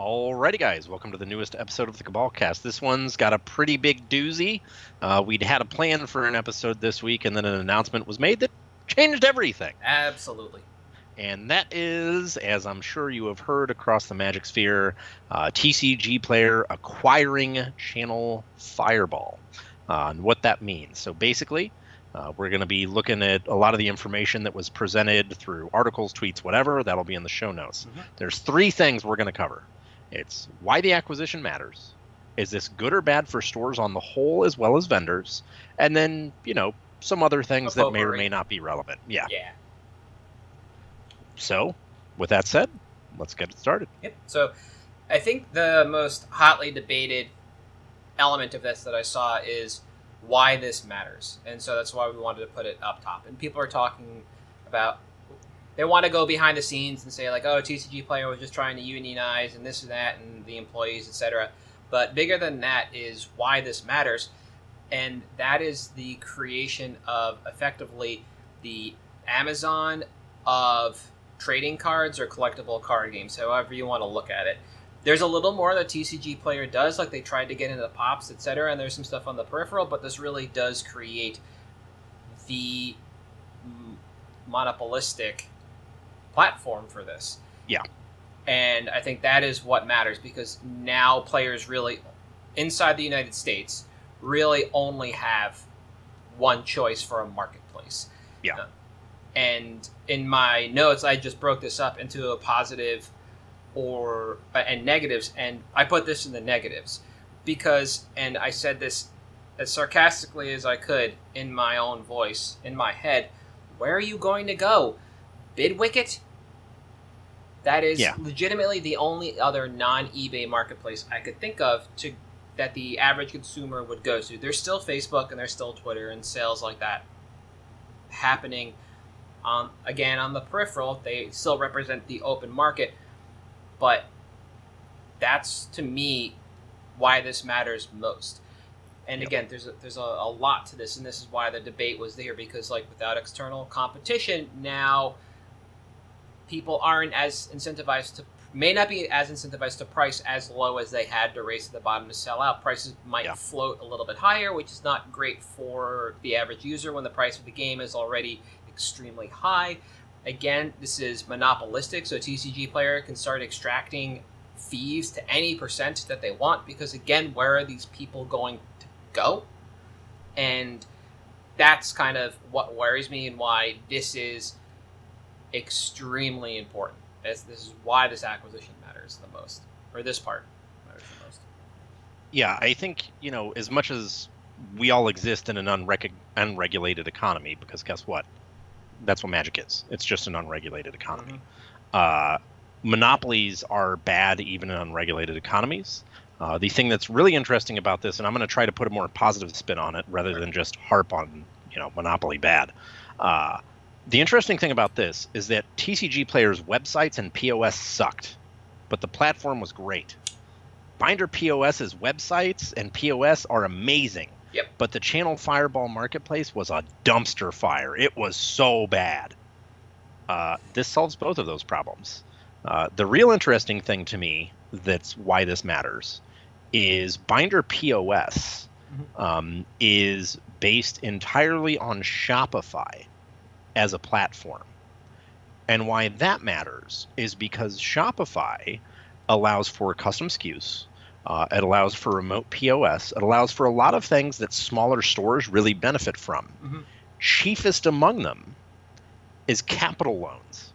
Alrighty, guys, welcome to the newest episode of the Cabal Cast. This one's got a pretty big doozy. Uh, we'd had a plan for an episode this week, and then an announcement was made that changed everything. Absolutely. And that is, as I'm sure you have heard across the Magic Sphere, uh, TCG player acquiring Channel Fireball. Uh, and what that means. So basically, uh, we're going to be looking at a lot of the information that was presented through articles, tweets, whatever. That'll be in the show notes. Mhm. There's three things we're going to cover. It's why the acquisition matters. Is this good or bad for stores on the whole as well as vendors? And then, you know, some other things that may or may not be relevant. Yeah. Yeah. So, with that said, let's get it started. Yep. So, I think the most hotly debated element of this that I saw is why this matters, and so that's why we wanted to put it up top. And people are talking about they want to go behind the scenes and say like, oh, TCG player was just trying to unionize and this and that, and the employees, etc. But bigger than that is why this matters, and that is the creation of effectively the Amazon of trading cards or collectible card games, however you want to look at it. There's a little more that TCG player does, like they tried to get into the pops, etc. And there's some stuff on the peripheral, but this really does create the monopolistic platform for this. Yeah. And I think that is what matters because now players really, inside the United States, really only have one choice for a marketplace. Yeah. Uh, and in my notes, I just broke this up into a positive or uh, and negatives, and I put this in the negatives because, and I said this as sarcastically as I could in my own voice, in my head. Where are you going to go? Bidwicket? That is Yeah. legitimately the only other non-eBay marketplace I could think of to that the average consumer would go to. There's still Facebook and there's still Twitter and sales like that happening. Um, again, on the peripheral, they still represent the open market, but that's to me why this matters most. And Yep. again, there's a, there's a, a lot to this, and this is why the debate was there because like without external competition, now people aren't as incentivized to may not be as incentivized to price as low as they had to race to the bottom to sell out. Prices might Yeah. float a little bit higher, which is not great for the average user when the price of the game is already extremely high. Again, this is monopolistic, so a TCG player can start extracting fees to any percent that they want because again, where are these people going to go? And that's kind of what worries me and why this is extremely important. As this is why this acquisition matters the most, or this part matters the most. Yeah, I think, you know, as much as we all exist in an unrec- unregulated economy, because guess what? That's what magic is. It's just an unregulated economy. Uh, monopolies are bad even in unregulated economies. Uh, the thing that's really interesting about this, and I'm going to try to put a more positive spin on it rather than just harp on, you know, monopoly bad. Uh, the interesting thing about this is that TCG players' websites and POS sucked, but the platform was great. Binder POS's websites and POS are amazing. Yep. But the Channel Fireball Marketplace was a dumpster fire. It was so bad. Uh, this solves both of those problems. Uh, the real interesting thing to me that's why this matters is Binder POS um, is based entirely on Shopify as a platform. And why that matters is because Shopify allows for custom SKUs. Uh, it allows for remote POS. It allows for a lot of things that smaller stores really benefit from. Mhm. Chiefest among them is capital loans.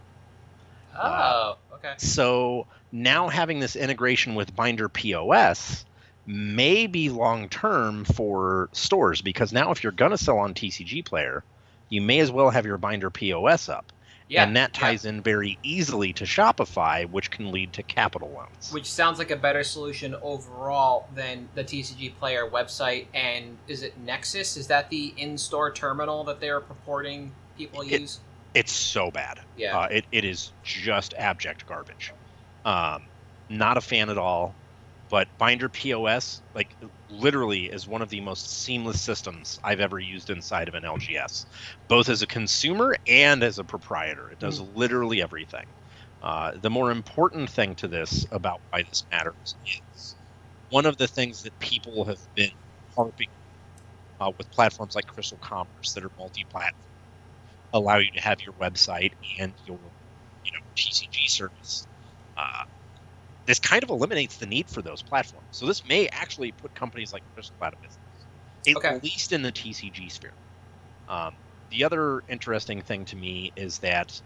Oh, okay. So now having this integration with Binder POS may be long term for stores because now if you're going to sell on TCG Player, you may as well have your Binder POS up. Yeah, and that yeah. ties in very easily to Shopify, which can lead to capital loans. which sounds like a better solution overall than the TCG Player website. And is it Nexus? Is that the in-store terminal that they're purporting people It- use? it's so bad. Yeah. Uh, it, it is just abject garbage. Um, not a fan at all. But Binder POS, like literally, is one of the most seamless systems I've ever used inside of an LGS, both as a consumer and as a proprietor. It does literally everything. Uh, the more important thing to this about why this matters is one of the things that people have been harping uh, with platforms like Crystal Commerce that are multi-platform allow you to have your website and your you know TCG service. Uh, this kind of eliminates the need for those platforms. So this may actually put companies like Crystal out of business, at Okay. least in the TCG sphere. Um, the other interesting thing to me is that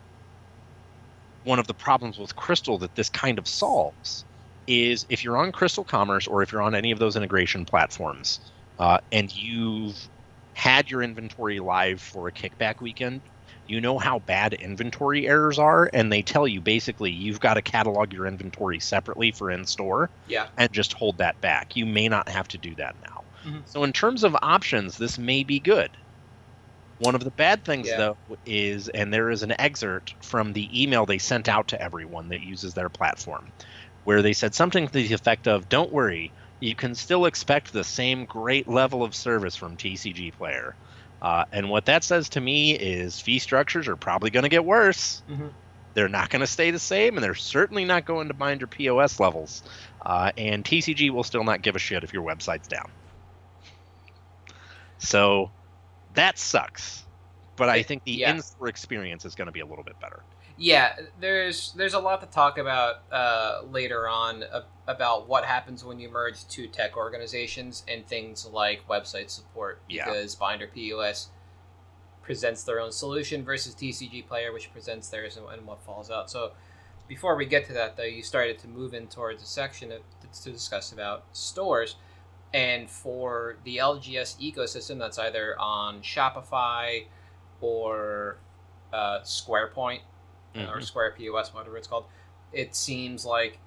one of the problems with Crystal that this kind of solves is if you're on Crystal Commerce or if you're on any of those integration platforms uh, and you've had your inventory live for a kickback weekend, you know how bad inventory errors are, and they tell you basically you've got to catalog your inventory separately for in store Yeah. and just hold that back. You may not have to do that now. Mhm. So, in terms of options, this may be good. One of the bad things, Yeah. though, is, and there is an excerpt from the email they sent out to everyone that uses their platform, where they said something to the effect of, Don't worry, you can still expect the same great level of service from TCG Player. Uh, and what that says to me is fee structures are probably going to get worse. Mhm. They're not going to stay the same, and they're certainly not going to Binder POS levels. Uh, and TCG will still not give a shit if your website's down. So that sucks. But I think the yeah. in-store experience is going to be a little bit better. Yeah, there's there's a lot to talk about uh, later on uh, about what happens when you merge two tech organizations and things like website support Yeah. because Binder POS presents their own solution versus TCG Player, which presents theirs and, and what falls out. So before we get to that, though, you started to move in towards a section of, to discuss about stores. And for the LGS ecosystem, that's either on Shopify or uh, SquarePoint or Mhm. Square POS, whatever it's called, it seems like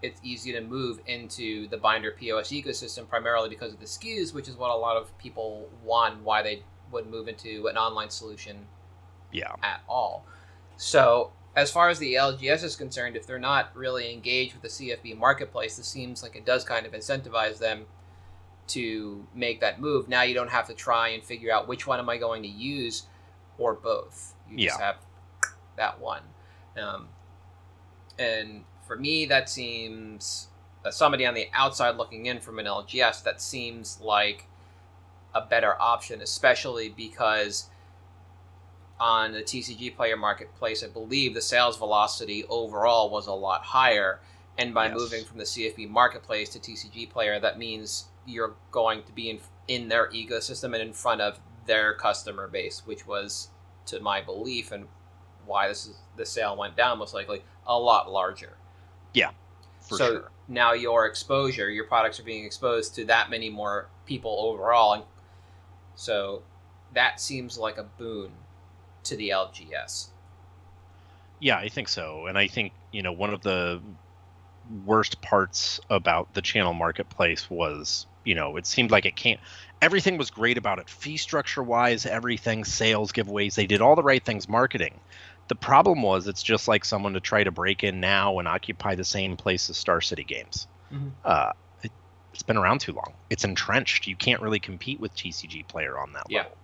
it's easy to move into the Binder POS ecosystem primarily because of the SKUs, which is what a lot of people want, why they would move into an online solution Yeah. at all. So, as far as the LGS is concerned, if they're not really engaged with the CFB marketplace, this seems like it does kind of incentivize them to make that move. Now you don't have to try and figure out which one am I going to use or both. You just Yeah. have that one. Um, and for me, that seems as somebody on the outside looking in from an LGS, that seems like a better option, especially because on the TCG player marketplace, I believe the sales velocity overall was a lot higher. And by Yes. moving from the CFB marketplace to TCG player, that means you're going to be in, in their ecosystem and in front of their customer base, which was, to my belief, and why this is, the sale went down most likely, a lot larger. Yeah. For so sure. now your exposure, your products are being exposed to that many more people overall, and so that seems like a boon to the LGS. Yeah, I think so. And I think, you know, one of the worst parts about the channel marketplace was, you know, it seemed like it can't everything was great about it. Fee structure wise, everything, sales, giveaways, they did all the right things marketing. The problem was it's just like someone to try to break in now and occupy the same place as Star City Games. Mhm. Uh, it, it's been around too long. It's entrenched. You can't really compete with TCG Player on that Yeah. level.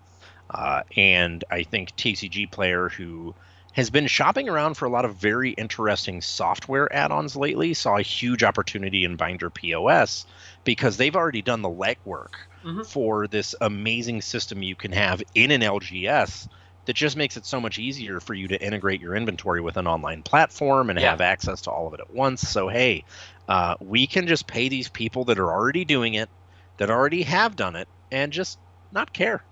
Uh, and I think TCG Player, who has been shopping around for a lot of very interesting software add-ons lately, saw a huge opportunity in Binder POS because they've already done the legwork Mhm. for this amazing system you can have in an LGS that just makes it so much easier for you to integrate your inventory with an online platform and Yeah. have access to all of it at once. So hey, uh, we can just pay these people that are already doing it, that already have done it, and just not care.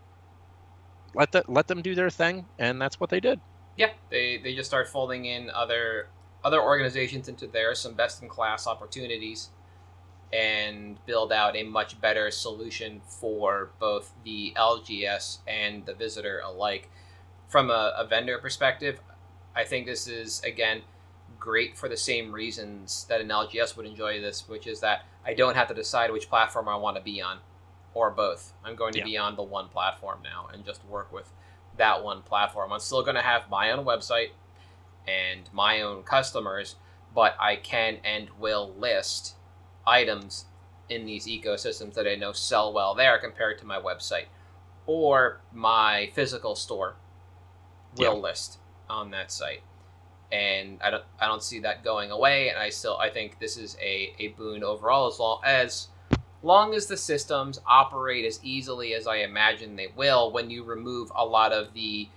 Let the, let them do their thing, and that's what they did. Yeah, they they just start folding in other other organizations into there, some best in class opportunities, and build out a much better solution for both the LGS and the visitor alike. From a, a vendor perspective, I think this is again great for the same reasons that an LGS would enjoy this, which is that I don't have to decide which platform I want to be on, or both. I'm going to Yeah. be on the one platform now and just work with that one platform. I'm still going to have my own website and my own customers, but I can and will list items in these ecosystems that I know sell well there compared to my website or my physical store will Yeah. list on that site. And I don't I don't see that going away and I still I think this is a, a boon overall as long as long as the systems operate as easily as I imagine they will when you remove a lot of the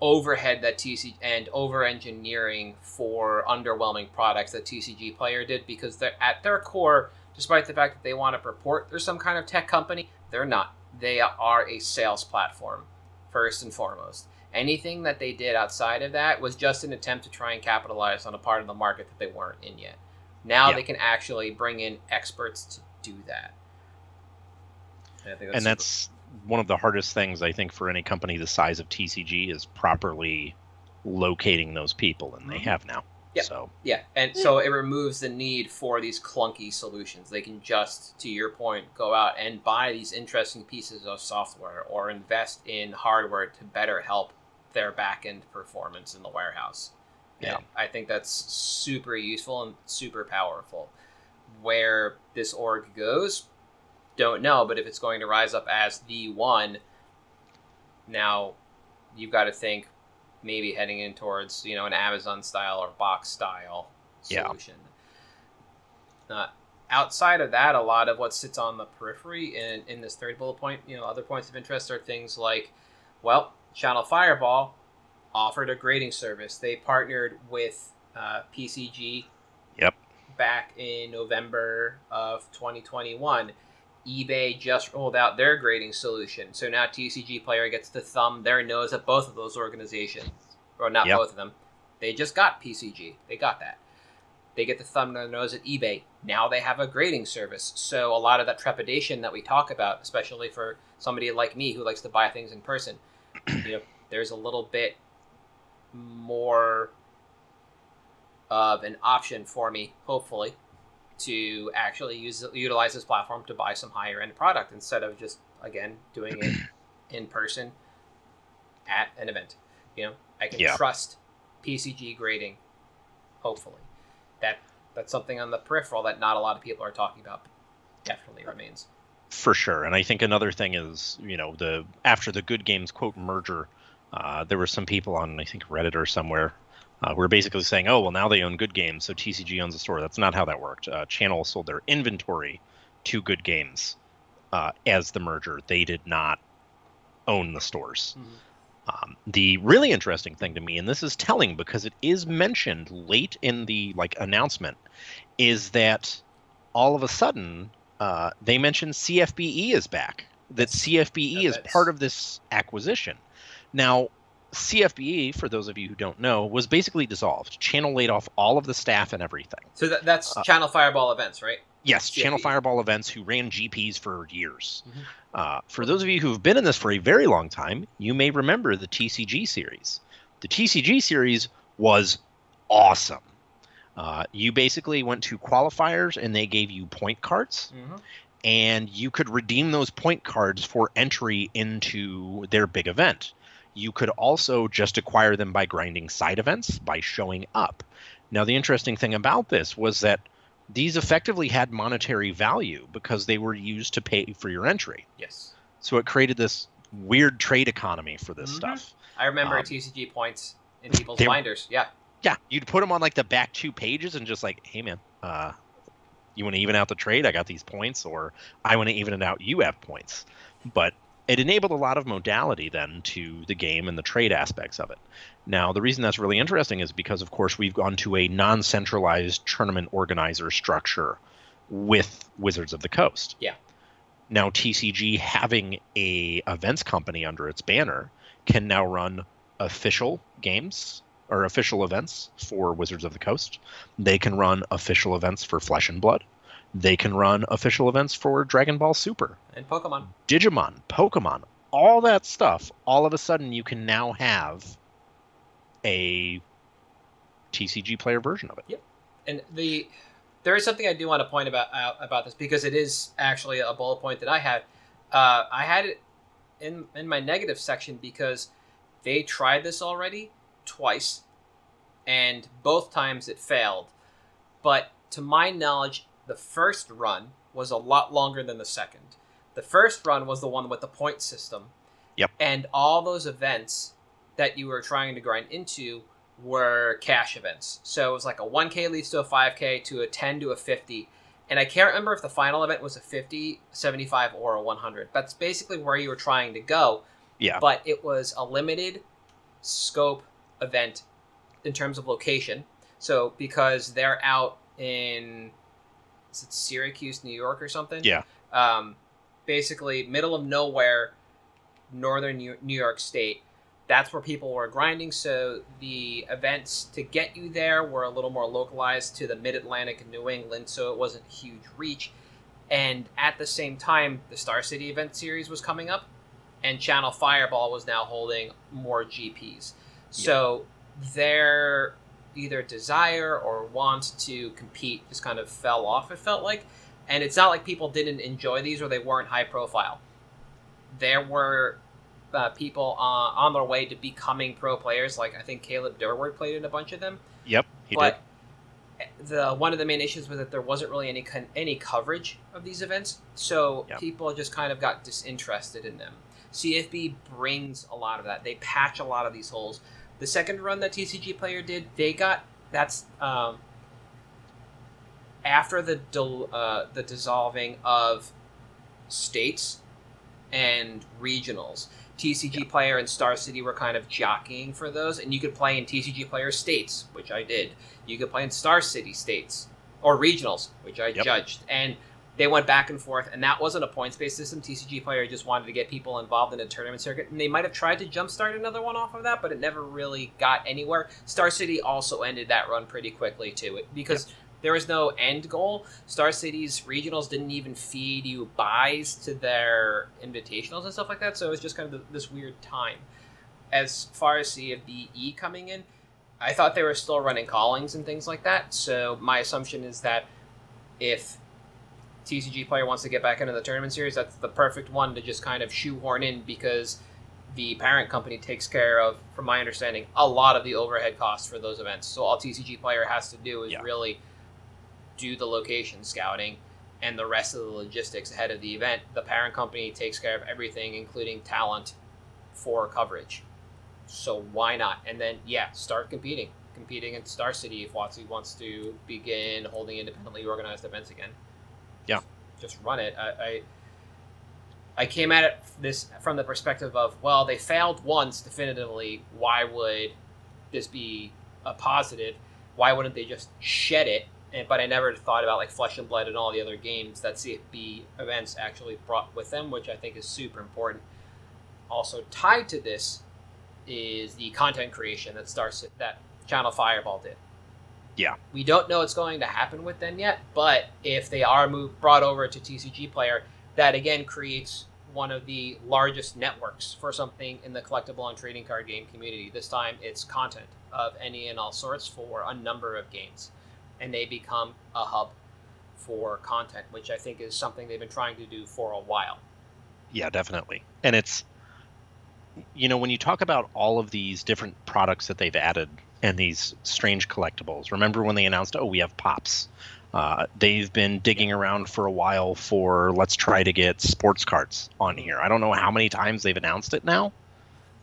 overhead that TC and over engineering for underwhelming products that TCG Player did because they're at their core, despite the fact that they want to purport they're some kind of tech company, they're not. They are a sales platform, first and foremost. Anything that they did outside of that was just an attempt to try and capitalize on a part of the market that they weren't in yet. Now Yeah. they can actually bring in experts to do that. And, think and that's one of the hardest things I think for any company the size of TCG is properly locating those people, and they Mhm. have now. Yeah. So Yeah, and so it removes the need for these clunky solutions. They can just, to your point, go out and buy these interesting pieces of software or invest in hardware to better help their back end performance in the warehouse. Yeah. And I think that's super useful and super powerful. Where this org goes, don't know, but if it's going to rise up as the one, now you've got to think maybe heading in towards you know an Amazon style or box style Yeah. solution. Uh, outside of that, a lot of what sits on the periphery in in this third bullet point, you know, other points of interest are things like, well, Channel Fireball offered a grading service. They partnered with uh, PCG. Yep. Back in November of 2021 eBay just rolled out their grading solution. So now TCG Player gets to thumb their nose at both of those organizations. Or not Yep. both of them. They just got PCG. They got that. They get to thumb their nose at eBay. Now they have a grading service. So a lot of that trepidation that we talk about, especially for somebody like me who likes to buy things in person, you know, there's a little bit more of an option for me, hopefully, to actually use utilize this platform to buy some higher end product instead of just again doing it in person at an event. You know, I can Yeah. trust PCG grading. Hopefully, that that's something on the peripheral that not a lot of people are talking about. But definitely remains. For sure. And I think another thing is, you know, the after the Good Games quote merger, uh, there were some people on I think Reddit or somewhere uh, were basically saying, "Oh, well, now they own Good Games, so TCG owns the store." That's not how that worked. Uh, Channel sold their inventory to Good Games uh, as the merger. They did not own the stores. Um, the really interesting thing to me, and this is telling because it is mentioned late in the like announcement, is that all of a sudden uh, they mentioned CFBE is back. That CFBE Yeah, is part of this acquisition. Now, CFBE, for those of you who don't know, was basically dissolved. Channel laid off all of the staff and everything. So that, that's Uh, Channel Fireball events, right? Yes, Channel Fireball events who ran GPs for years. Mhm. Uh, for those of you who've been in this for a very long time, you may remember the TCG series. The TCG series was awesome. Uh, you basically went to qualifiers and they gave you point cards, Mm-hmm. and you could redeem those point cards for entry into their big event. You could also just acquire them by grinding side events, by showing up. Now, the interesting thing about this was that these effectively had monetary value because they were used to pay for your entry. Yes. So it created this weird trade economy for this Mhm. stuff. I remember Um, TCG points in people's they- binders. Yeah. Yeah, you'd put them on like the back two pages and just like, hey man, uh, you want to even out the trade? I got these points, or I want to even it out. You have points, but it enabled a lot of modality then to the game and the trade aspects of it. Now, the reason that's really interesting is because, of course, we've gone to a non-centralized tournament organizer structure with Wizards of the Coast. Yeah. Now, TCG having a events company under its banner can now run official games or official events for Wizards of the Coast. They can run official events for Flesh and Blood. They can run official events for Dragon Ball Super, And Pokemon. Digimon, Pokemon, all that stuff. All of a sudden, you can now have a TCG player version of it. Yep, and the there is something I do want to point about out about this because it is actually a bullet point that I had. Uh, I had it in in my negative section because they tried this already twice, and both times it failed. But to my knowledge, the first run was a lot longer than the second. The first run was the one with the point system. Yep. And all those events that you were trying to grind into were cash events. So it was like a 1K leads to a 5K to a 10 to a 50. And I can't remember if the final event was a 50, 75, or a 100. That's basically where you were trying to go. Yeah. But it was a limited scope event in terms of location. So because they're out in is it Syracuse, New York, or something? Yeah. Um, basically, middle of nowhere, northern New York State. That's where people were grinding. So the events to get you there were a little more localized to the Mid Atlantic and New England, so it wasn't huge reach. And at the same time, the Star City event series was coming up, and Channel Fireball was now holding more GPs. So their either desire or want to compete just kind of fell off. It felt like, and it's not like people didn't enjoy these or they weren't high profile. There were uh, people uh, on their way to becoming pro players. Like I think Caleb Durward played in a bunch of them. Yep, he but the one of the main issues was that there wasn't really any con- any coverage of these events, so Yep. people just kind of got disinterested in them. CFB brings a lot of that. They patch a lot of these holes. The second run that TCG player did, they got that's um, after the dil- uh, the dissolving of states and regionals. TCG player and Star City were kind of jockeying for those, and you could play in TCG player states, which I did. You could play in Star City states or regionals, which I Yep. judged, and they went back and forth. And that wasn't a points-based system. TCG player just wanted to get people involved in a tournament circuit, and they might have tried to jumpstart another one off of that, but it never really got anywhere. Star City also ended that run pretty quickly too, because there was no end goal. Star City's regionals didn't even feed you buys to their invitationals and stuff like that, so it was just kind of this weird time. As far as CFBE coming in, I thought they were still running callings and things like that, so my assumption is that if TCG player wants to get back into the tournament series, that's the perfect one to just kind of shoehorn in because the parent company takes care of, from my understanding, a lot of the overhead costs for those events. So all TCG player has to do is Yeah. really do the location scouting and the rest of the logistics ahead of the event. The parent company takes care of everything, including talent for coverage. So why not? And then yeah, start competing, competing in Star City if WotC wants to begin holding independently organized events again. Yeah. just run it. I, I I came at it this from the perspective of well, they failed once definitively. Why would this be a positive? Why wouldn't they just shed it? And, but I never thought about like Flesh and Blood and all the other games that CFB events actually brought with them, which I think is super important. Also tied to this is the content creation that starts that Channel Fireball did. Yeah. We don't know what's going to happen with them yet, but if they are moved brought over to TCG Player, that again creates one of the largest networks for something in the collectible and trading card game community. This time it's content of any and all sorts for a number of games. And they become a hub for content, which I think is something they've been trying to do for a while. Yeah, definitely. And it's you know, when you talk about all of these different products that they've added and these strange collectibles, remember when they announced, oh, we have pops? Uh, they've been digging around for a while for let's try to get sports cards on here. I don't know how many times they've announced it now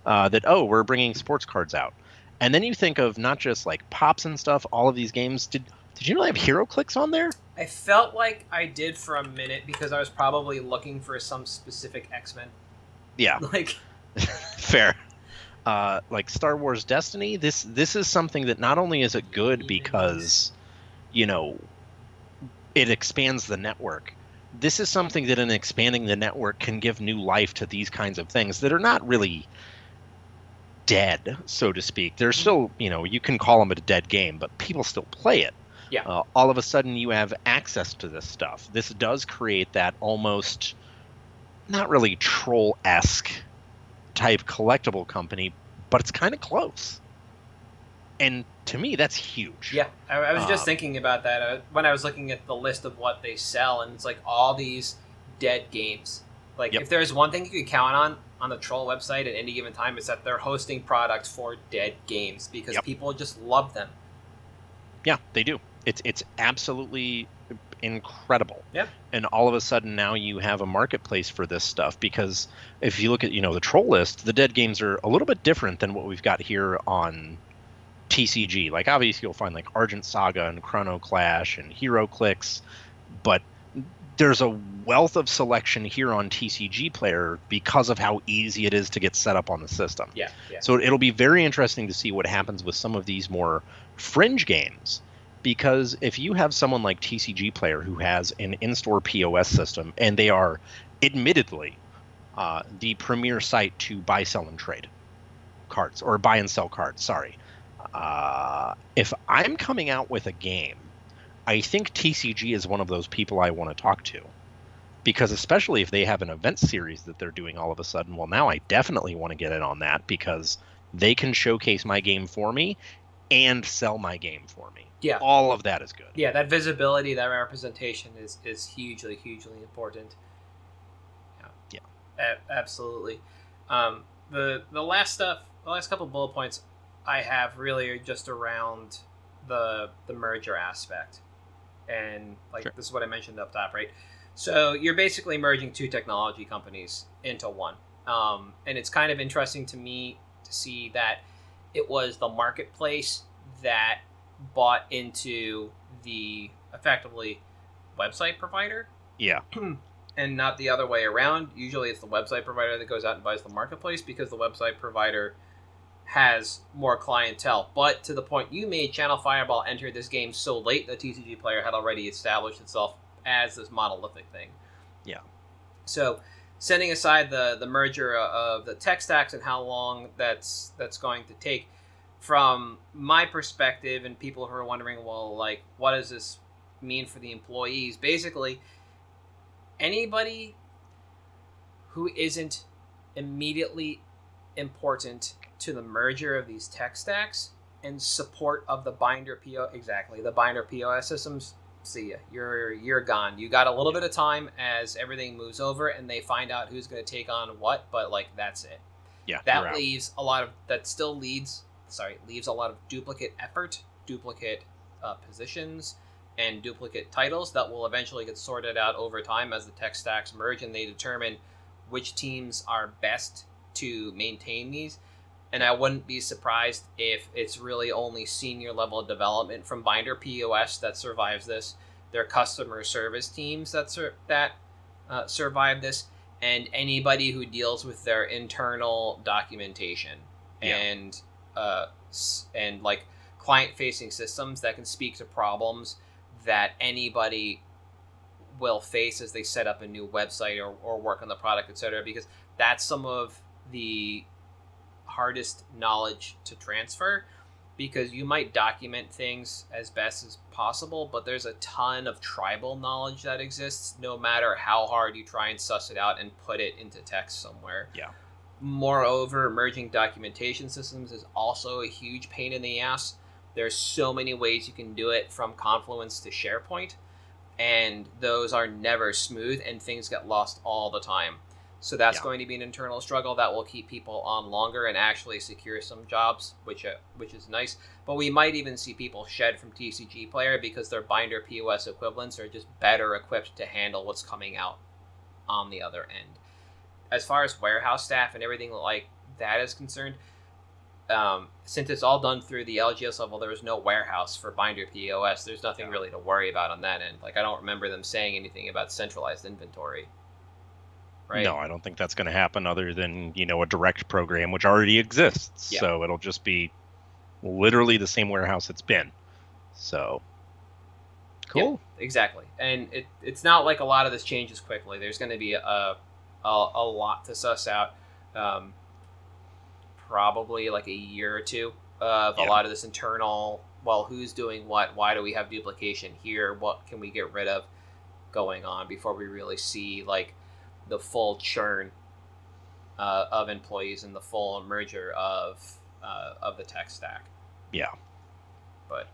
uh, that, oh, we're bringing sports cards out. And then you think of not just like pops and stuff, all of these games. Did, did you they have HeroClix on there? I felt like I did for a minute because I was probably looking for some specific X Men. Yeah. Like, Fair. Uh, like Star Wars Destiny, this this is something that not only is it good because, you know, it expands the network. This is something that in expanding the network can give new life to these kinds of things that are not really dead, so to speak. They're still, you know, you can call them a dead game, but people still play it. Yeah. Uh, all of a sudden, you have access to this stuff. This does create that almost not really troll esque type collectible company, but it's kind of close. and to me that's huge. Yeah, I, I was just Um, thinking about that uh, when I was looking at the list of what they sell, and it's like all these dead games. Like, Yep. if there's one thing you could count on on the Troll website at any given time, is that they're hosting products for dead games because Yep. people just love them. Yeah, they do. It's it's absolutely incredible. Yep. And all of a sudden now you have a marketplace for this stuff because if you look at you know the troll list, the dead games are a little bit different than what we've got here on TCG. Like obviously you'll find like Argent Saga and Chrono Clash and HeroClix, but there's a wealth of selection here on TCG Player because of how easy it is to get set up on the system. Yeah, yeah. So it'll be very interesting to see what happens with some of these more fringe games. Because if you have someone like TCG Player who has an in store POS system, and they are admittedly uh, the premier site to buy, sell, and trade cards, or buy and sell cards, sorry. Uh, if I'm coming out with a game, I think TCG is one of those people I want to talk to. Because especially if they have an event series that they're doing all of a sudden, well, now I definitely want to get in on that because they can showcase my game for me and sell my game for me. Yeah. All of that is good. Yeah, that visibility, that representation is is hugely, hugely important. Yeah. A- absolutely. Um, the the last stuff, the last couple bullet points I have really are just around the the merger aspect, and like Sure. this is what I mentioned up top, right? So you're basically merging two technology companies into one, um, and it's kind of interesting to me to see that it was the marketplace that bought into the effectively website provider Yeah. and not the other way around. Usually it's the website provider that goes out and buys the marketplace because the website provider has more clientele. But to the point you made, Channel Fireball entered this game so late the TCG player had already established itself as this monolithic thing. Yeah. So setting aside the the merger of the tech stacks and how long that's that's going to take from my perspective and people who are wondering well like what does this mean for the employees basically anybody who isn't immediately important to the merger of these tech stacks and support of the binder PO exactly the binder POS systems see ya you're you're gone you got a little bit of time as everything moves over and they find out who's going to take on what but like that's it Yeah. that out. leaves a lot of that still leads sorry leaves a lot of duplicate effort duplicate uh, positions and duplicate titles that will eventually get sorted out over time as the tech stacks merge and they determine which teams are best to maintain these. And i wouldn't be surprised if it's really only senior level development from binder pos that survives this. Their customer service teams that sur- that uh, survive this and anybody who deals with their internal documentation. Yeah. and uh, and like client facing systems that can speak to problems that anybody will face as they set up a new website or, or work on the product etc because that's some of the hardest knowledge to transfer because you might document things as best as possible, but there's a ton of tribal knowledge that exists no matter how hard you try and suss it out and put it into text somewhere. Yeah. Moreover, merging documentation systems is also a huge pain in the ass. There's so many ways you can do it from Confluence to SharePoint, and those are never smooth and things get lost all the time. So that's Yeah. going to be an internal struggle that will keep people on longer and actually secure some jobs, which uh, which is nice. But we might even see people shed from TCG Player because their binder POS equivalents are just better equipped to handle what's coming out on the other end. As far as warehouse staff and everything like that is concerned, um, since it's all done through the LGS level, there is no warehouse for binder POS. There's nothing Yeah. really to worry about on that end. Like I don't remember them saying anything about centralized inventory. Right. No, I don't think that's going to happen other than, you know, a direct program which already exists. Yeah. So it'll just be literally the same warehouse it's been. So cool. Exactly, and it, it's not like a lot of this changes quickly. There's going to be a, a a lot to suss out, um, probably like a year or two of Yeah. a lot of this internal. Well, who's doing what? Why do we have duplication here? What can we get rid of going on before we really see like the full churn uh, of employees and the full merger of uh, of the tech stack? Yeah. But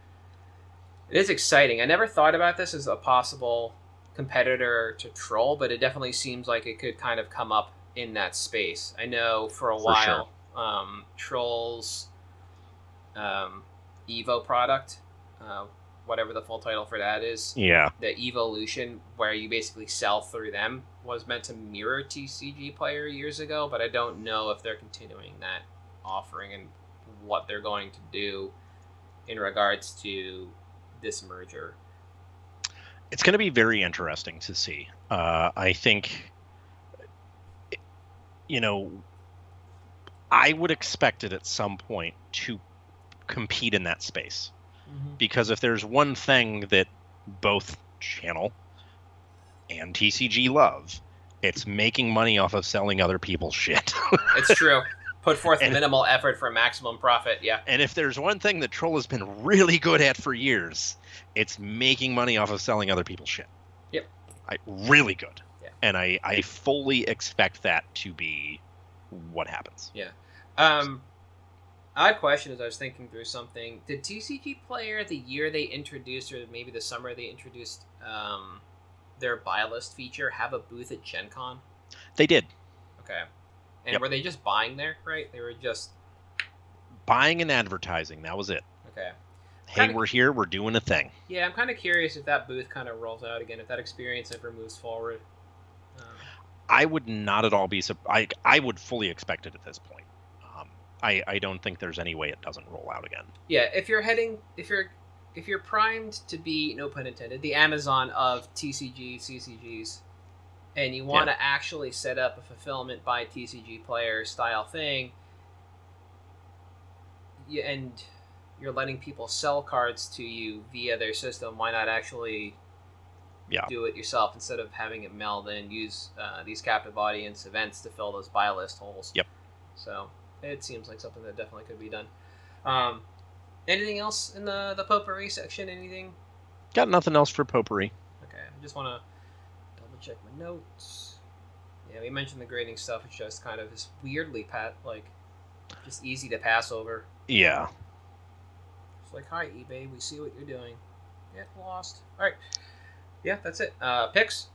it is exciting. I never thought about this as a possible competitor to Troll, but it definitely seems like it could kind of come up in that space. I know for a For while, um, Troll's um, Evo product, uh, whatever the full title for that is, Yeah. the Evolution, where you basically sell through them, was meant to mirror TCG Player years ago, but I don't know if they're continuing that offering and what they're going to do in regards to this merger. It's going to be very interesting to see. Uh, I think, you know, I would expect it at some point to compete in that space. because if there's one thing that both channel and TCG love, it's making money off of selling other people's shit. It's true. Put forth And- minimal effort for maximum profit. Yeah. and if there's one thing that Troll has been really good at for years, it's making money off of selling other people's shit. Yep. I really good. Yeah. And I I fully expect that to be what happens. Yeah. Um, odd question as I was thinking through something. Did TCG Player the year they introduced, or maybe the summer they introduced, um, their buy list feature, have a booth at Gen Con? They did. Okay. And Yep. were they just buying there, right? They were just Buying and advertising, that was it. okay. Hey, Kinda- we're here, we're doing a thing. Yeah, I'm kind of curious if that booth kind of rolls out again, if that experience ever moves forward. Um, I would not at all be sup- I I would fully expect it at this point. Um, I I don't think there's any way it doesn't roll out again. yeah, if you're heading, if you're, if you're primed to be, no pun intended, the Amazon of TCG CCGs, and you want to actually set up a fulfillment by TCG player style thing, you, and you're letting people sell cards to you via their system, why not actually Yeah. do it yourself instead of having it meld and use uh, these captive audience events to fill those buy list holes? Yep. So it seems like something that definitely could be done. Um, anything else in the the potpourri section? Anything? Got nothing else for potpourri. Okay, I just want to check my notes. Yeah, we mentioned the grading stuff, which just kind of is weirdly pat like just easy to pass over. Yeah. It's like, hi eBay, we see what you're doing. Get lost. All right. Yeah, that's it. Uh, picks.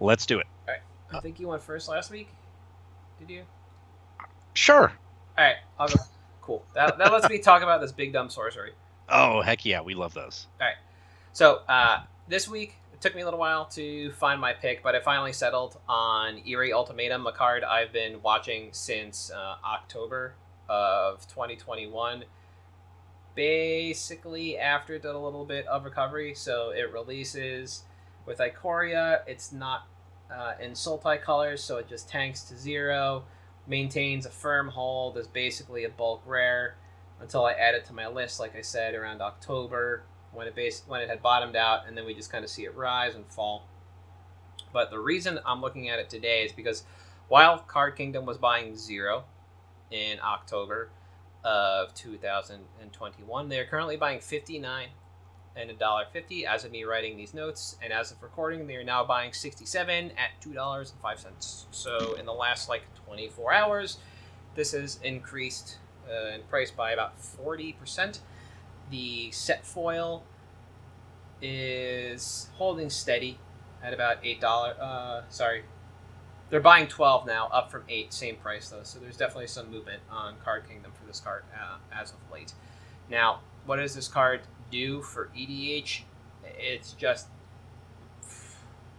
Let's do it. All right. I think you went first last week. Did you? Sure. All right, I'll go. Cool. That, that lets me talk about this big dumb sorcery. Oh heck yeah, we love those. All right. So uh, this week took me a little while to find my pick, but I finally settled on Eerie Ultimatum, a card I've been watching since uh, October of 2021. Basically, after it did a little bit of recovery, so it releases with Ikoria. It's not uh, in Sultai colors, so it just tanks to zero. Maintains a firm hold. Is basically a bulk rare until I add it to my list, like I said, around October when it base when it had bottomed out, and then we just kind of see it rise and fall. But the reason I'm looking at it today is because while Card Kingdom was buying zero in October of 2021, they are currently buying 59 and a dollar fifty as of me writing these notes, and as of recording, they are now buying 67 at two dollars and five cents. So in the last like 24 hours, this has increased uh, in price by about 40 percent. The set foil is holding steady at about eight dollar. Uh, sorry, they're buying twelve now, up from eight. Same price though, so there's definitely some movement on Card Kingdom for this card uh, as of late. Now, what does this card do for EDH? It's just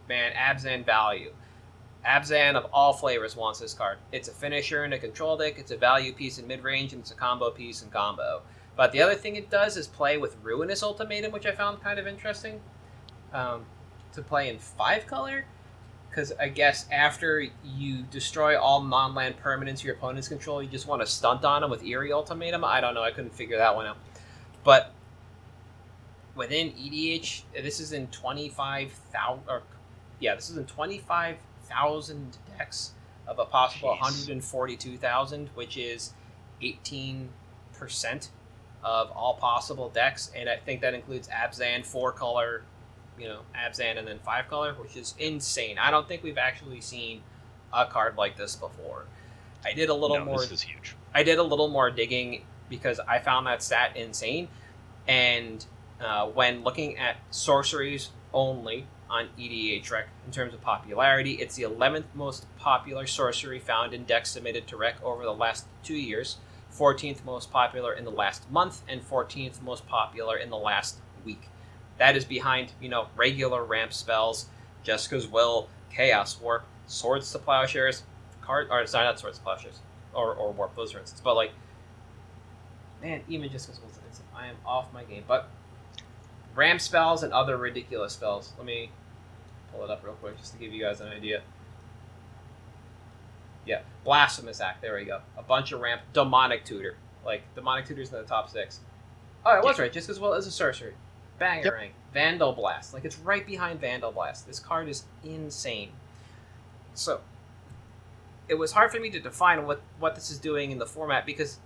man, Abzan value. Abzan of all flavors wants this card. It's a finisher in a control deck, it's a value piece in mid range, and it's a combo piece in combo. But the other thing it does is play with Ruinous Ultimatum, which I found kind of interesting. Um, to play in five color, because I guess after you destroy all non land permanents your opponents control, you just want to stunt on them with Eerie Ultimatum. I don't know, I couldn't figure that one out. But within EDH, this is in 25,000, or yeah, this is in 25,000 decks of a possible Jeez. 142,000, which is 18% of all possible decks. And I think that includes Abzan, four color, you know, Abzan, and then five color, which is insane. I don't think we've actually seen a card like this before. I did a little no, more this is huge. I did a little more digging because I found that stat insane. And uh, when looking at sorceries only on EDHREC in terms of popularity, it's the 11th most popular sorcery found in decks submitted to Rec over the last two years, 14th most popular in the last month, and 14th most popular in the last week. That is behind, you know, regular ramp spells, Jeska's Will, Chaos Warp, Swords to Plowshares, card or sorry, not Swords to Plowshares, or, or Warp, those for instance. But like man, even Jeska's Will I am off my game. But ramp spells and other ridiculous spells. Let me pull it up real quick just to give you guys an idea. Yeah, Blasphemous Act. There we go. A bunch of ramp. Demonic Tutor. Like, Demonic Tutor's in the top six. Oh, I was right. Just as well as a sorcery. Bangerang. Yep. Vandal Blast. Like, it's right behind Vandal Blast. This card is insane. So, it was hard for me to define what, what this is doing in the format because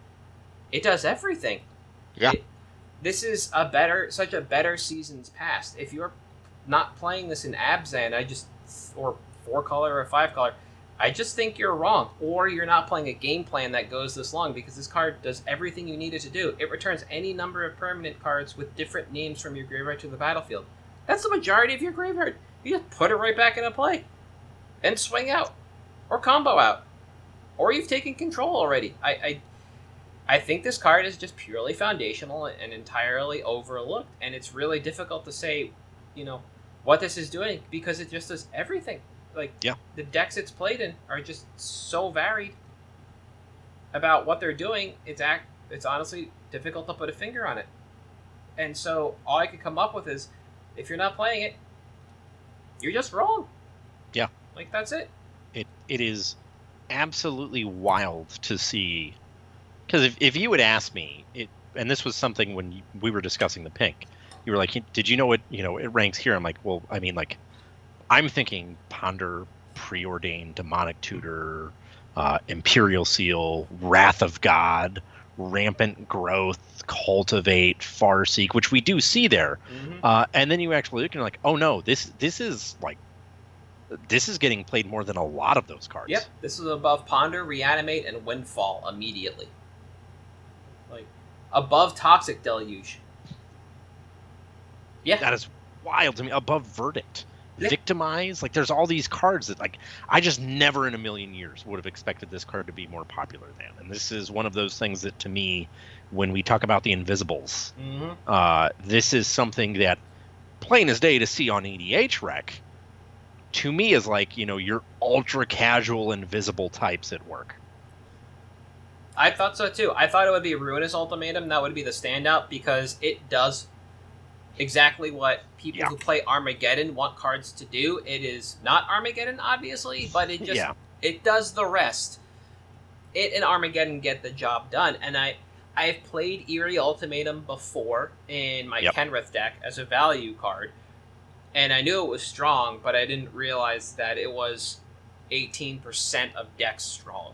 it does everything. Yeah. It, this is a better, such a better Seasons Past. If you're not playing this in Abzan, I just, or four color or five color, I just think you're wrong, or you're not playing a game plan that goes this long because this card does everything you need it to do. It returns any number of permanent cards with different names from your graveyard to the battlefield. That's the majority of your graveyard. You just put it right back into play and swing out, or combo out, or you've taken control already. I, I, I think this card is just purely foundational and entirely overlooked, and it's really difficult to say, you know, what this is doing because it just does everything. Like yeah. the decks it's played in are just so varied about what they're doing. It's act. It's honestly difficult to put a finger on it. And so all I could come up with is, if you're not playing it, you're just wrong. Yeah. Like that's it. It it is absolutely wild to see because if, if you would ask me it and this was something when we were discussing the pink you were like did you know what you know it ranks here i'm like well i mean like I'm thinking Ponder, Preordained, Demonic Tutor, uh, Imperial Seal, Wrath of God, Rampant Growth, Cultivate, Farseek, which we do see there. Mm-hmm. Uh, and then you actually look and you're like, oh no, this this is like this is getting played more than a lot of those cards. Yep, this is above Ponder, Reanimate, and Windfall immediately. Like above Toxic Deluge. Yeah, that is wild to me. Above Verdict victimize? Like there's all these cards that like i just never in a million years would have expected this card to be more popular than. And this is one of those things that to me when we talk about the invisibles mm-hmm. uh, this is something that plain as day to see on EDHREC to me is like you know your ultra casual invisible types at work. I thought so too. I thought it would be ruinous ultimatum. That would be the standout because it does exactly what people yeah. who play Armageddon want cards to do. It is not Armageddon, obviously, but it just yeah. it does the rest. It and Armageddon get the job done, and I I've played Eerie Ultimatum before in my yep. Kenrith deck as a value card, and I knew it was strong, but I didn't realize that it was eighteen percent of deck strong.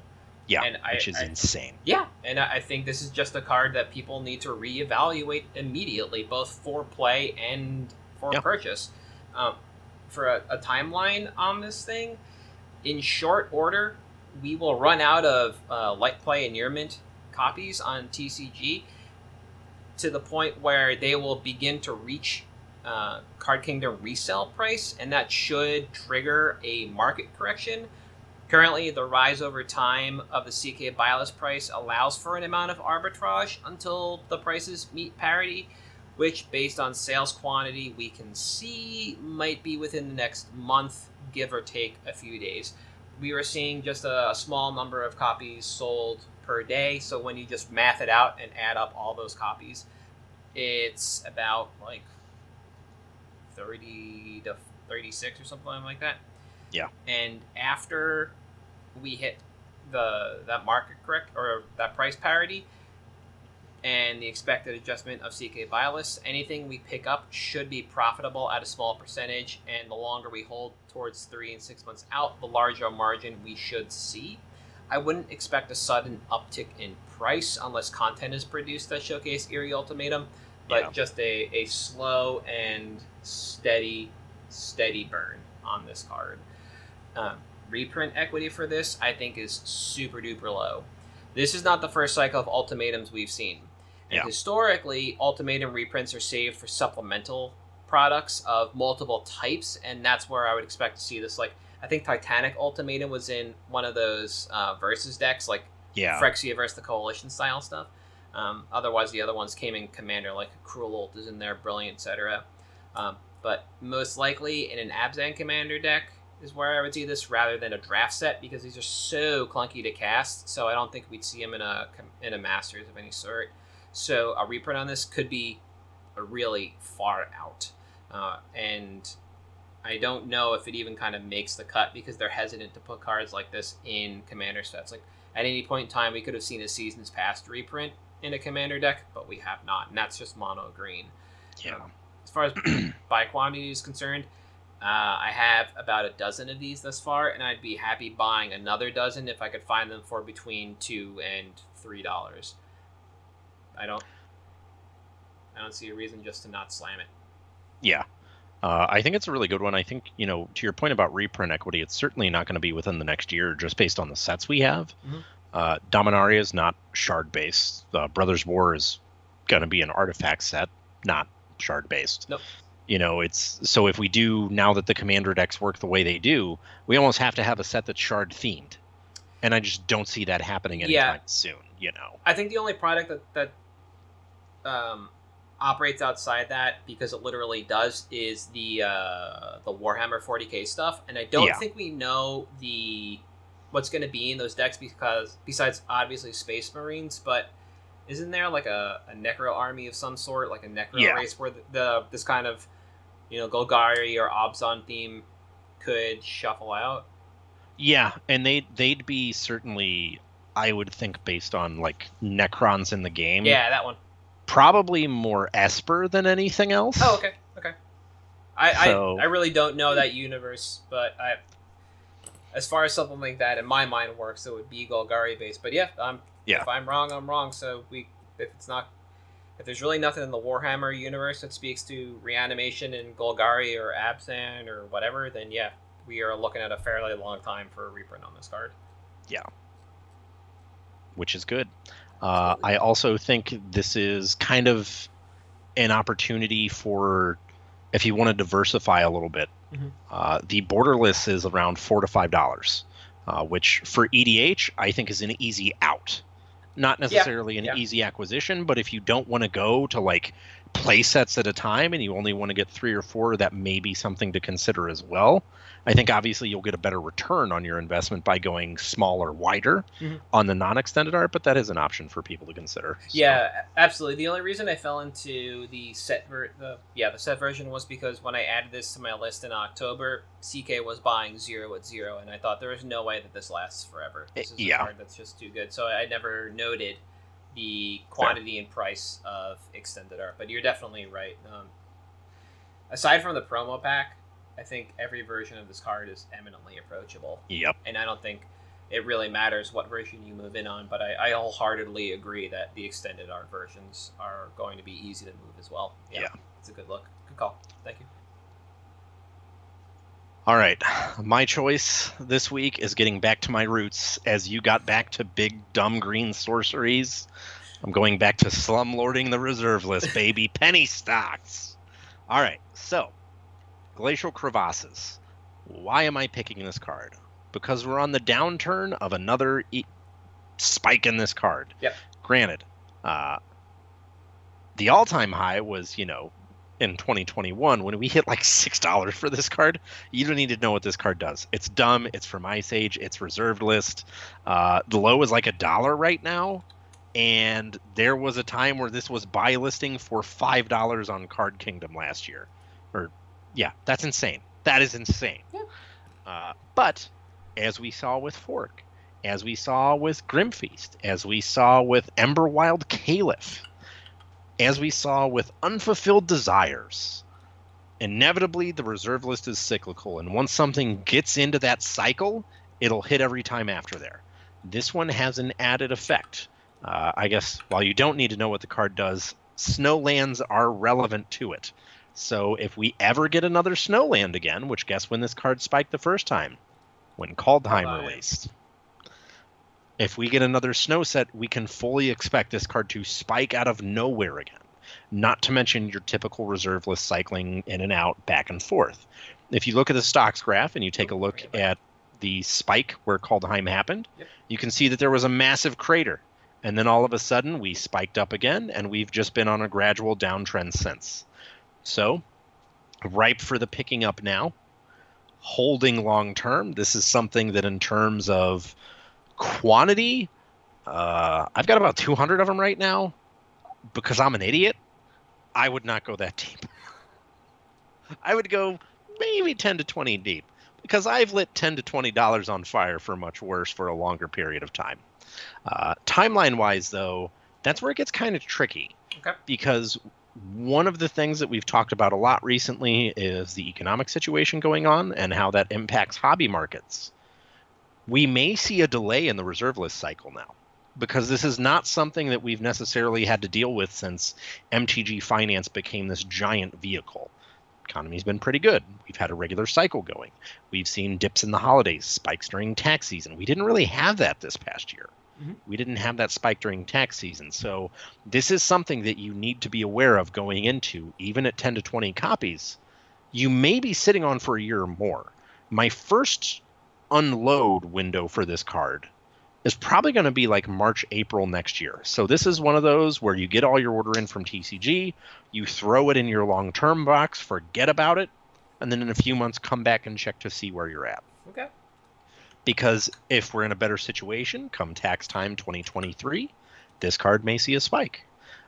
Yeah, and which I, is I, insane. Yeah, and I think this is just a card that people need to reevaluate immediately, both for play and for yeah. purchase. Um, for a, a, timeline on this thing, in short order, we will run out of uh, light play and near mint copies on TCG to the point where they will begin to reach uh, Card Kingdom resale price, and that should trigger a market correction Currently, the rise over time of the CK buylist price allows for an amount of arbitrage until the prices meet parity, which, based on sales quantity, we can see might be within the next month, give or take a few days. We were seeing just a small number of copies sold per day, so when you just math it out and add up all those copies, it's about like 30 to 36 or something like that. Yeah. And after we hit the that market correct or that price parity and the expected adjustment of CK buylist, anything we pick up should be profitable at a small percentage, and the longer we hold towards three and six months out, the larger margin we should see. I wouldn't expect a sudden uptick in price unless content is produced that showcase Eerie Ultimatum, but yeah. just a, a slow and steady, steady burn on this card. Um, reprint equity for this, I think, is super duper low. This is not the first cycle of ultimatums we've seen. And Yeah. historically, ultimatum reprints are saved for supplemental products of multiple types, and that's where I would expect to see this. Like, I think Titanic Ultimatum was in one of those uh, versus decks, like Yeah. Phyrexia versus the Coalition style stuff. Um, otherwise, the other ones came in Commander, like Cruel Ult is in there, Brilliant, etc. Um, but most likely in an Abzan Commander deck is where I would see this rather than a draft set because these are so clunky to cast. So I don't think we'd see them in a in a Masters of any sort. So a reprint on this could be a really far out, uh, and I don't know if it even kind of makes the cut because they're hesitant to put cards like this in commander sets. Like at any point in time, we could have seen a seasons past reprint in a commander deck, but we have not, and that's just mono green. Yeah. Um, as far as buy quantity is concerned, uh, I have about a dozen of these thus far, and I'd be happy buying another dozen if I could find them for between two and three dollars. I don't, I don't see a reason just to not slam it. Yeah. Uh, I think it's a really good one. I think, you know, to your point about reprint equity, it's certainly not going to be within the next year just based on the sets we have. Mhm. Uh, Dominaria is not shard based. Uh, Brothers War is going to be an artifact set, not shard based. Nope. You know, it's so if we do now that the commander decks work the way they do, we almost have to have a set that's shard themed. And I just don't see that happening anytime Yeah. soon, you know. I think the only product that that um, operates outside that because it literally does is the uh, the Warhammer 40k stuff, and I don't Yeah. think we know the what's going to be in those decks because besides obviously Space Marines, but isn't there like a, a Necro army of some sort, like a Necro Yeah. race where the, the this kind of you know Golgari or Abzan theme could shuffle out? Yeah, and they they'd be certainly I would think based on like Necrons in the game. Yeah, that one. Probably more Esper than anything else. Oh, okay, okay. I, So- I I really don't know that universe, but I, as far as something like that in my mind works, it would be Golgari based. But yeah, um, Yeah. if I'm wrong, I'm wrong. So we, if it's not, if there's really nothing in the Warhammer universe that speaks to reanimation in Golgari or Abzan or whatever, then yeah, we are looking at a fairly long time for a reprint on this card. Yeah. Which is good. Uh, I also think this is kind of an opportunity for if you want to diversify a little bit. Mhm. Uh, the borderless is around four to five dollars, uh, which for EDH I think is an easy out. Not necessarily an yeah. easy acquisition, but if you don't want to go to like play sets at a time and you only want to get three or four, that may be something to consider as well. I think obviously you'll get a better return on your investment by going smaller, wider Mhm. on the non-extended art, but that is an option for people to consider. So, Yeah, absolutely. The only reason I fell into the set ver- the yeah the set version was because when I added this to my list in October, CK was buying zero at zero, and I thought there is no way that this lasts forever. This is yeah. a card that's just too good. So I never noted the quantity and price of extended art. But you're definitely right. Um, aside from the promo pack, I think every version of this card is eminently approachable Yep. and I don't think it really matters what version you move in on. But I, I wholeheartedly agree that the extended art versions are going to be easy to move as well. Yeah. it's a good look. Good call. Thank you. All right. My choice this week is getting back to my roots as you got back to big dumb green sorceries. I'm going back to slumlording the reserve list, baby. Penny stocks. All right. So, Glacial Crevasses. Why am I picking this card? Because we're on the downturn of another e- spike in this card. Yep. Granted, uh, the all-time high was, you know, in 2021 when we hit like six dollars for this card. You don't need to know what this card does. It's dumb. It's from Ice Age. It's reserved list. Uh, the low is like a dollar right now, and there was a time where this was buy listing for five dollars on Card Kingdom last year. Or, yeah, that's insane. That is insane. Yeah. Uh, but as we saw with Fork, as we saw with Grimfeast, as we saw with Emberwilde Caliph, as we saw with Unfulfilled Desires, inevitably the reserve list is cyclical, and once something gets into that cycle, it'll hit every time after there. This one has an added effect. Uh, I guess while you don't need to know what the card does, snowlands are relevant to it. So if we ever get another snowland again, which guess when this card spiked the first time? When Kaldheim Kaldheim. released. If we get another snow set, we can fully expect this card to spike out of nowhere again. Not to mention your typical reserve list cycling in and out, back and forth. If you look at the stocks graph and you take a look at the spike where Kaldheim happened, you can see that there was a massive crater. And then all of a sudden, we spiked up again, and we've just been on a gradual downtrend since. So, ripe for the picking up now. Holding long term, this is something that, in terms of quantity, uh, I've got about 200 of them right now. Because I'm an idiot, I would not go that deep. I would go maybe 10 to 20 deep because I've lit 10 to 20 dollars on fire for much worse for a longer period of time. Uh, timeline wise, though, that's where it gets kind of tricky. Okay. Because one of the things that we've talked about a lot recently is the economic situation going on and how that impacts hobby markets. We may see a delay in the reserve list cycle now because this is not something that we've necessarily had to deal with since MTG Finance became this giant vehicle. Economy's been pretty good. We've had a regular cycle going. We've seen dips in the holidays, spikes during tax season. We didn't really have that this past year. Mhm. We didn't have that spike during tax season. So this is something that you need to be aware of going into, even at 10 to 20 copies. You may be sitting on for a year or more. My first unload window for this card is probably going to be like March, April next year. So this is one of those where you get all your order in from TCG, you throw it in your long term box, forget about it, and then in a few months come back and check to see where you're at. Okay. Because if we're in a better situation come tax time 2023, this card may see a spike.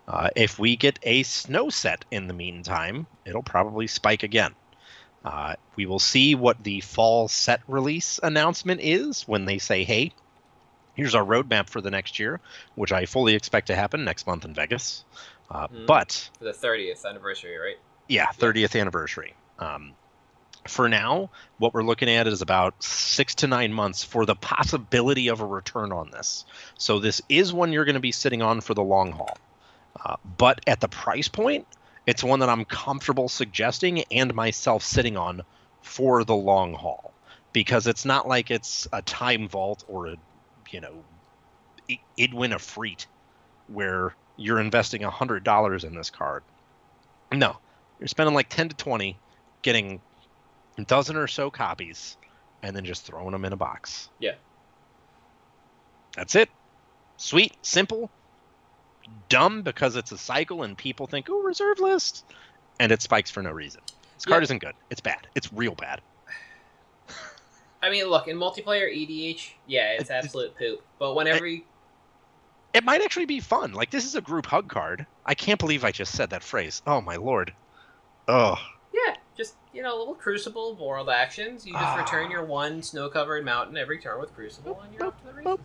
Uh, if we get a snow set in the meantime, it'll probably spike again. Uh, we will see what the fall set release announcement is when they say, hey, here's our roadmap for the next year, which I fully expect to happen next month in Vegas. Uh, Mhm. But For the 30th anniversary, right? yeah, 30th anniversary. Um, for now, what we're looking at is about six to nine months for the possibility of a return on this. So this is one you're going to be sitting on for the long haul. Uh, but at the price point, it's one that I'm comfortable suggesting and myself sitting on for the long haul because it's not like it's a time vault or a, you know, Ydwen Efreet where you're investing hundred dollars in this card. No, you're spending like 10 to 20 getting a dozen or so copies and then just throwing them in a box Yeah. that's it sweet simple dumb because it's a cycle and people think oh reserve list and it spikes for no reason this card Yeah. isn't good it's bad it's real bad I mean, look, in multiplayer EDH, yeah, it's absolute poop. But whenever you. it might actually be fun like this is a group hug card i can't believe i just said that phrase oh my lord oh Yeah, just, you know, a little Crucible of world actions. You just Ah. return your one snow covered mountain every turn with Crucible, and you're off to the races.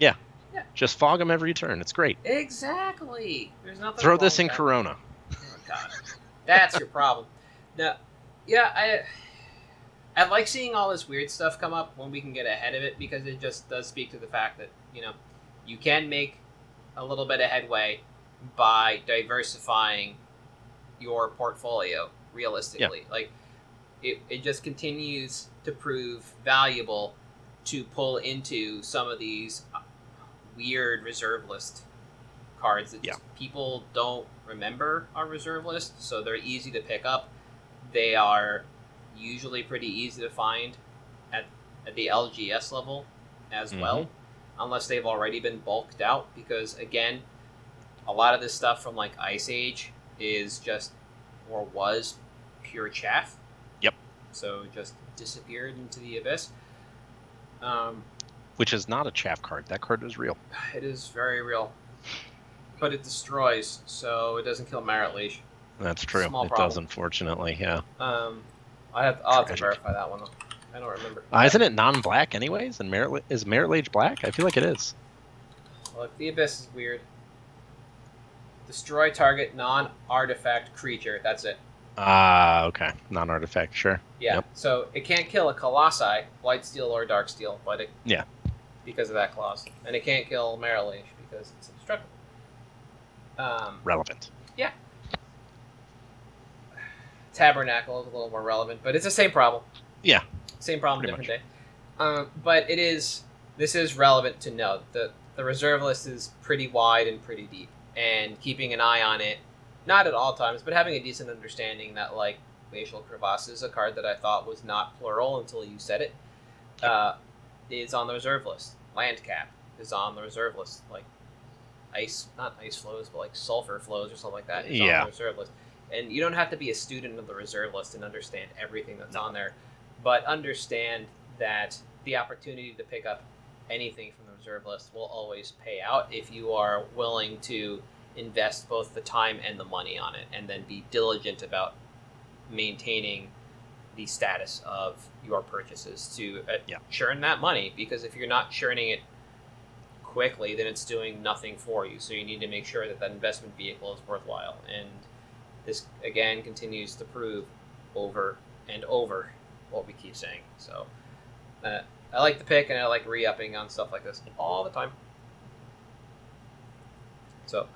boop. Races. just fog them every turn it's great Exactly. There's nothing. throw this in corona Oh, God. That's your problem. Now, yeah, I. I like seeing all this weird stuff come up when we can get ahead of it because it just does speak to the fact that you know you can make a little bit of headway by diversifying your portfolio realistically. Yeah. Like it, it just continues to prove valuable to pull into some of these weird reserve list cards that Yeah. people don't remember are reserve list, so they're easy to pick up. They are usually pretty easy to find at, at the LGS level as well, unless they've already been bulked out. Because again, a lot of this stuff from like Ice Age is just or was pure chaff. Yep. So just disappeared into the abyss. Um, which is not a chaff card that card is real it is very real, but it destroys, so it doesn't kill Marit Lage. that's true Small it problem. does unfortunately yeah Um, I have I'll have to verify that one. Though. I don't remember. Uh, isn't it non-black anyways? And Merit is Marit Lage black? I feel like it is. Look, the abyss is weird. Destroy target non-artifact creature. That's it. Ah, okay. Non-artifact, sure. Yeah. Yep. So it can't kill a colossi, white steel or dark steel, but it Yeah. Because of that clause, and it can't kill Marit Lage because it's indestructible. Um, Relevant. Yeah. Tabernacle is a little more relevant, but it's the same problem. Yeah. Same problem, different day. Um, but it is this is relevant to know the the reserve list is pretty wide and pretty deep, and keeping an eye on it, not at all times, but having a decent understanding that like glacial crevasse is a card that I thought was not plural until you said it, uh, is on the reserve list. Land cap is on the reserve list. Like ice, not ice flows, but like sulfur flows or something like that is on Yeah. the reserve list. And you don't have to be a student of the reserve list and understand everything that's on there, but understand that the opportunity to pick up anything from the reserve list will always pay out if you are willing to invest both the time and the money on it and then be diligent about maintaining the status of your purchases to uh, Yeah. churn that money because if you're not churning it quickly then it's doing nothing for you. So you need to make sure that that investment vehicle is worthwhile. And this again continues to prove over and over what we keep saying. So uh, i like the pick and i like re-upping on stuff like this all the time. So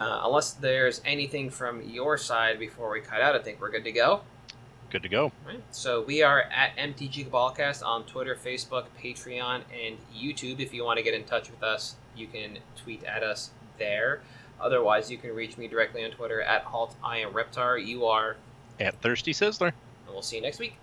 uh, unless there's anything from your side before we cut out i think we're good to go Good to go. Right. So we are at MTG Cabalcast on Twitter, Facebook, Patreon, and YouTube. If you want to get in touch with us, you can tweet at us there. Otherwise, you can reach me directly on Twitter at Halt I am Reptar. You are, At Thirsty Sizzler. and we'll see you next week.